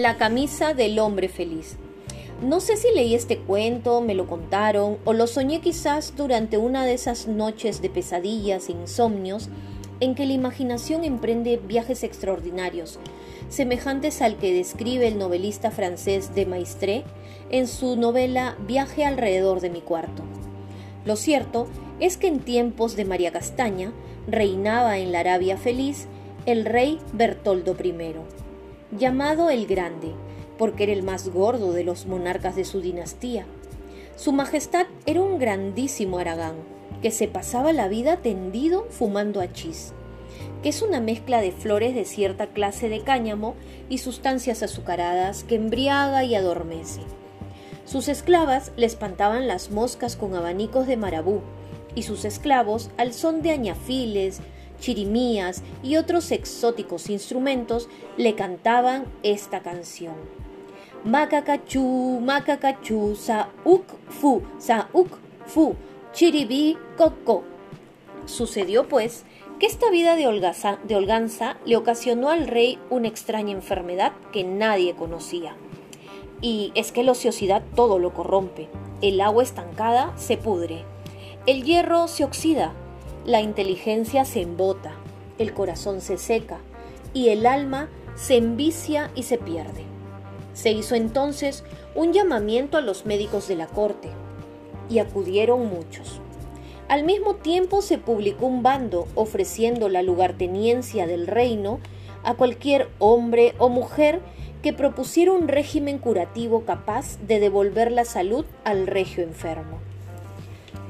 La camisa del hombre feliz. No sé si leí este cuento, me lo contaron o lo soñé quizás durante una de esas noches de pesadillas e insomnios en que la imaginación emprende viajes extraordinarios, semejantes al que describe el novelista francés de Maistre en su novela Viaje alrededor de mi cuarto. Lo cierto es que en tiempos de María Castaña reinaba en la Arabia feliz el rey Bertoldo I, llamado el Grande, porque era el más gordo de los monarcas de su dinastía. Su majestad era un grandísimo aragán, que se pasaba la vida tendido fumando achís, que es una mezcla de flores de cierta clase de cáñamo y sustancias azucaradas que embriaga y adormece. Sus esclavas le espantaban las moscas con abanicos de marabú, y sus esclavos, al son de añafiles, chirimías y otros exóticos instrumentos, le cantaban esta canción. Macacachú, macacachú, sauk fu, sauk fu, chiribí coco. Sucedió, pues, que esta vida de, de holganza le ocasionó al rey una extraña enfermedad que nadie conocía. Y es que la ociosidad todo lo corrompe. El agua estancada se pudre. El hierro se oxida. La inteligencia se embota. El corazón se seca. Y el alma se envicia y se pierde. Se hizo entonces un llamamiento a los médicos de la corte. Y acudieron muchos. Al mismo tiempo se publicó un bando ofreciendo la lugarteniencia del reino a cualquier hombre o mujer que propusiera un régimen curativo capaz de devolver la salud al regio enfermo.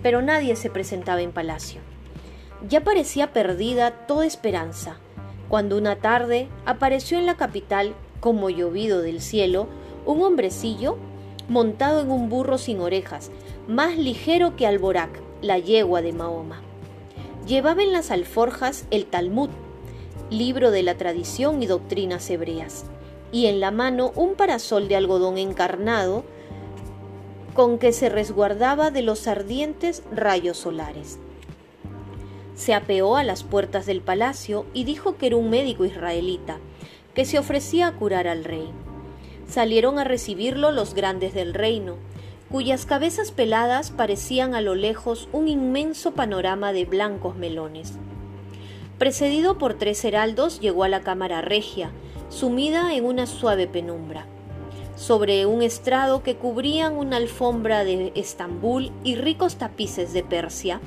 Pero nadie se presentaba en palacio. Ya parecía perdida toda esperanza, cuando una tarde apareció en la capital, como llovido del cielo, un hombrecillo montado en un burro sin orejas, más ligero que Alborac, la yegua de Mahoma. Llevaba en las alforjas el Talmud, libro de la tradición y doctrinas hebreas y en la mano un parasol de algodón encarnado con que se resguardaba de los ardientes rayos solares. Se apeó a las puertas del palacio y dijo que era un médico israelita, que se ofrecía a curar al rey. Salieron a recibirlo los grandes del reino, cuyas cabezas peladas parecían a lo lejos un inmenso panorama de blancos melones. Precedido por tres heraldos, llegó a la cámara regia, sumida en una suave penumbra. Sobre un estrado que cubrían una alfombra de Estambul y ricos tapices de Persia,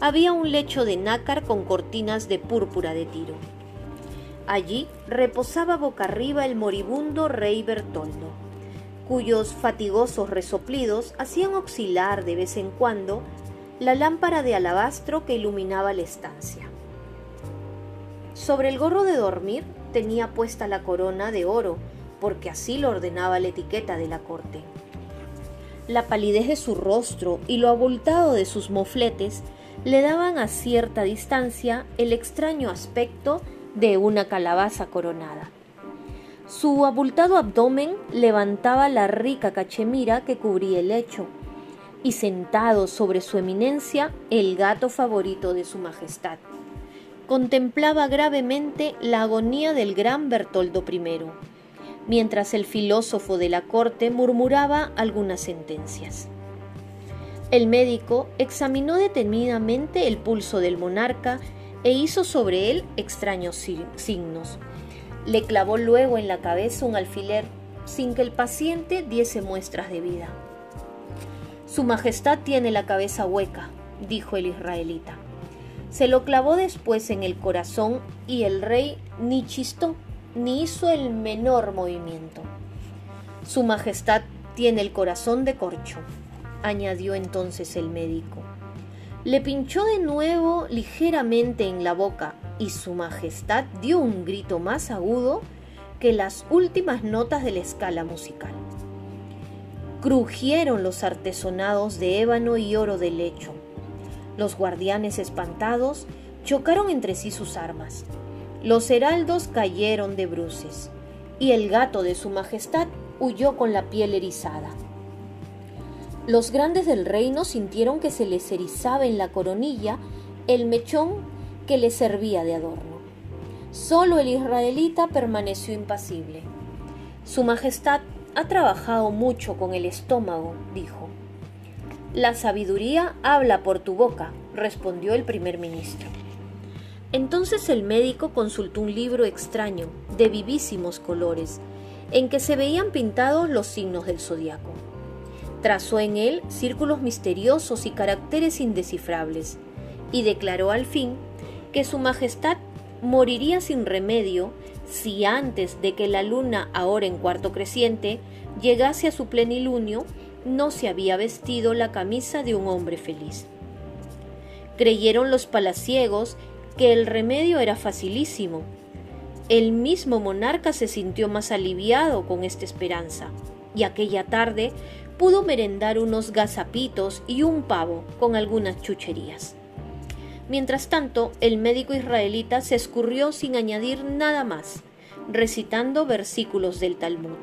había un lecho de nácar con cortinas de púrpura de tiro. Allí reposaba boca arriba el moribundo rey Bertoldo, cuyos fatigosos resoplidos hacían oscilar de vez en cuando la lámpara de alabastro que iluminaba la estancia. Sobre el gorro de dormir tenía puesta la corona de oro, porque así lo ordenaba la etiqueta de la corte. La palidez de su rostro y lo abultado de sus mofletes le daban a cierta distancia el extraño aspecto de una calabaza coronada. Su abultado abdomen levantaba la rica cachemira que cubría el lecho, y sentado sobre su eminencia el gato favorito de su majestad contemplaba gravemente la agonía del gran Bertoldo I, mientras el filósofo de la corte murmuraba algunas sentencias. El médico examinó detenidamente el pulso del monarca e hizo sobre él extraños signos. Le clavó luego en la cabeza un alfiler sin que el paciente diese muestras de vida. Su Majestad tiene la cabeza hueca, dijo el israelita. Se lo clavó después en el corazón y el rey ni chistó, ni hizo el menor movimiento. Su Majestad tiene el corazón de corcho, añadió entonces el médico. Le pinchó de nuevo ligeramente en la boca y Su Majestad dio un grito más agudo que las últimas notas de la escala musical. Crujieron los artesonados de ébano y oro del lecho los guardianes espantados chocaron entre sí sus armas. Los heraldos cayeron de bruces, y el gato de su majestad huyó con la piel erizada. Los grandes del reino sintieron que se les erizaba en la coronilla el mechón que les servía de adorno. Solo el israelita permaneció impasible. Su Majestad ha trabajado mucho con el estómago, dijo. La sabiduría habla por tu boca, respondió el primer ministro. Entonces el médico consultó un libro extraño, de vivísimos colores, en que se veían pintados los signos del zodiaco. Trazó en él círculos misteriosos y caracteres indescifrables, y declaró al fin que Su Majestad moriría sin remedio si antes de que la luna, ahora en cuarto creciente, llegase a su plenilunio, no se había vestido la camisa de un hombre feliz. Creyeron los palaciegos que el remedio era facilísimo. El mismo monarca se sintió más aliviado con esta esperanza, y aquella tarde pudo merendar unos gazapitos y un pavo con algunas chucherías. Mientras tanto, el médico israelita se escurrió sin añadir nada más, recitando versículos del Talmud.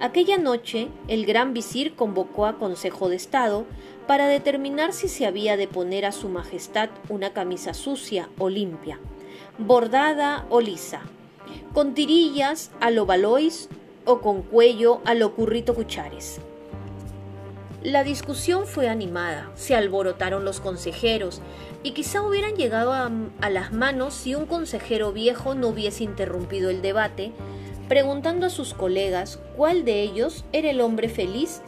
Aquella noche, el gran visir convocó a Consejo de Estado para determinar si se había de poner a su majestad una camisa sucia o limpia, bordada o lisa, con tirillas a lo balois o con cuello a lo currito cuchares. La discusión fue animada, se alborotaron los consejeros, y quizá hubieran llegado a, las manos si un consejero viejo no hubiese interrumpido el debate, preguntando a sus colegas cuál de ellos era el hombre feliz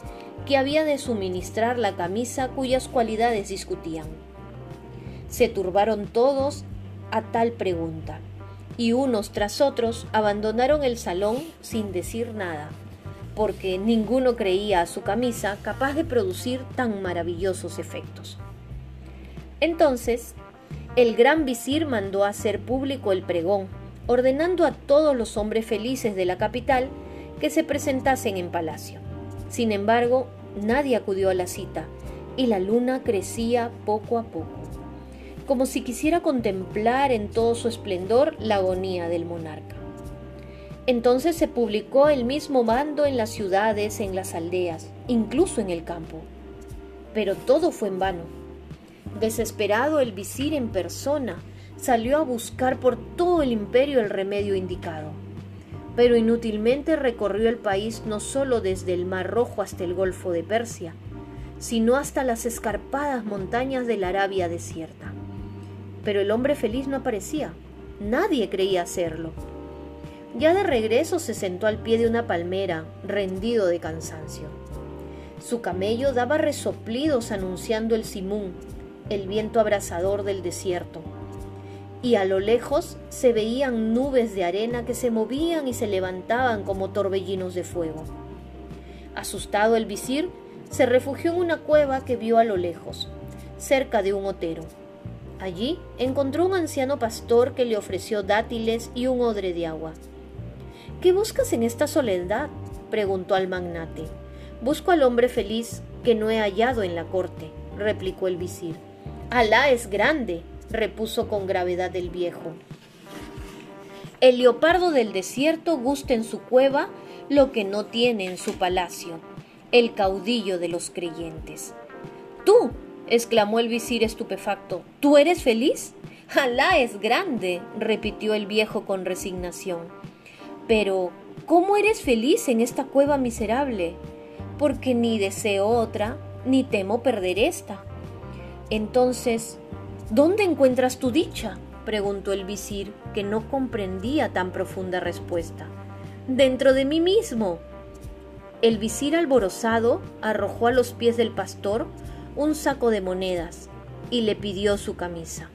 que había de suministrar la camisa cuyas cualidades discutían. Se turbaron todos a tal pregunta, y unos tras otros abandonaron el salón sin decir nada porque ninguno creía a su camisa capaz de producir tan maravillosos efectos. Entonces, el gran visir mandó hacer público el pregón, ordenando a todos los hombres felices de la capital que se presentasen en palacio. Sin embargo, nadie acudió a la cita, y la luna crecía poco a poco, como si quisiera contemplar en todo su esplendor la agonía del monarca. Entonces se publicó el mismo mando en las ciudades, en las aldeas, incluso en el campo. Pero todo fue en vano. Desesperado el visir en persona salió a buscar por todo el imperio el remedio indicado. Pero inútilmente recorrió el país no solo desde el Mar Rojo hasta el Golfo de Persia, sino hasta las escarpadas montañas de la Arabia desierta. Pero el hombre feliz no aparecía. Nadie creía hacerlo. Ya de regreso se sentó al pie de una palmera, rendido de cansancio. Su camello daba resoplidos anunciando el simún, el viento abrasador del desierto. Y a lo lejos se veían nubes de arena que se movían y se levantaban como torbellinos de fuego. Asustado el visir se refugió en una cueva que vio a lo lejos, cerca de un otero. Allí encontró un anciano pastor que le ofreció dátiles y un odre de agua. ¿Qué buscas en esta soledad? preguntó al magnate. Busco al hombre feliz que no he hallado en la corte, replicó el visir. Alá es grande, repuso con gravedad el viejo. El leopardo del desierto gusta en su cueva lo que no tiene en su palacio, el caudillo de los creyentes. Tú, exclamó el visir estupefacto, ¿tú eres feliz? Alá es grande, repitió el viejo con resignación. Pero, ¿cómo eres feliz en esta cueva miserable? Porque ni deseo otra, ni temo perder esta. Entonces, ¿dónde encuentras tu dicha? preguntó el visir, que no comprendía tan profunda respuesta. Dentro de mí mismo. El visir alborozado arrojó a los pies del pastor un saco de monedas y le pidió su camisa.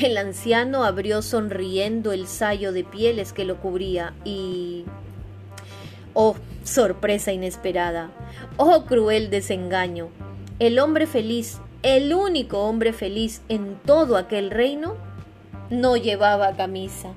El anciano abrió sonriendo el sayo de pieles que lo cubría y... Oh, sorpresa inesperada. Oh, cruel desengaño. El hombre feliz, el único hombre feliz en todo aquel reino, no llevaba camisa.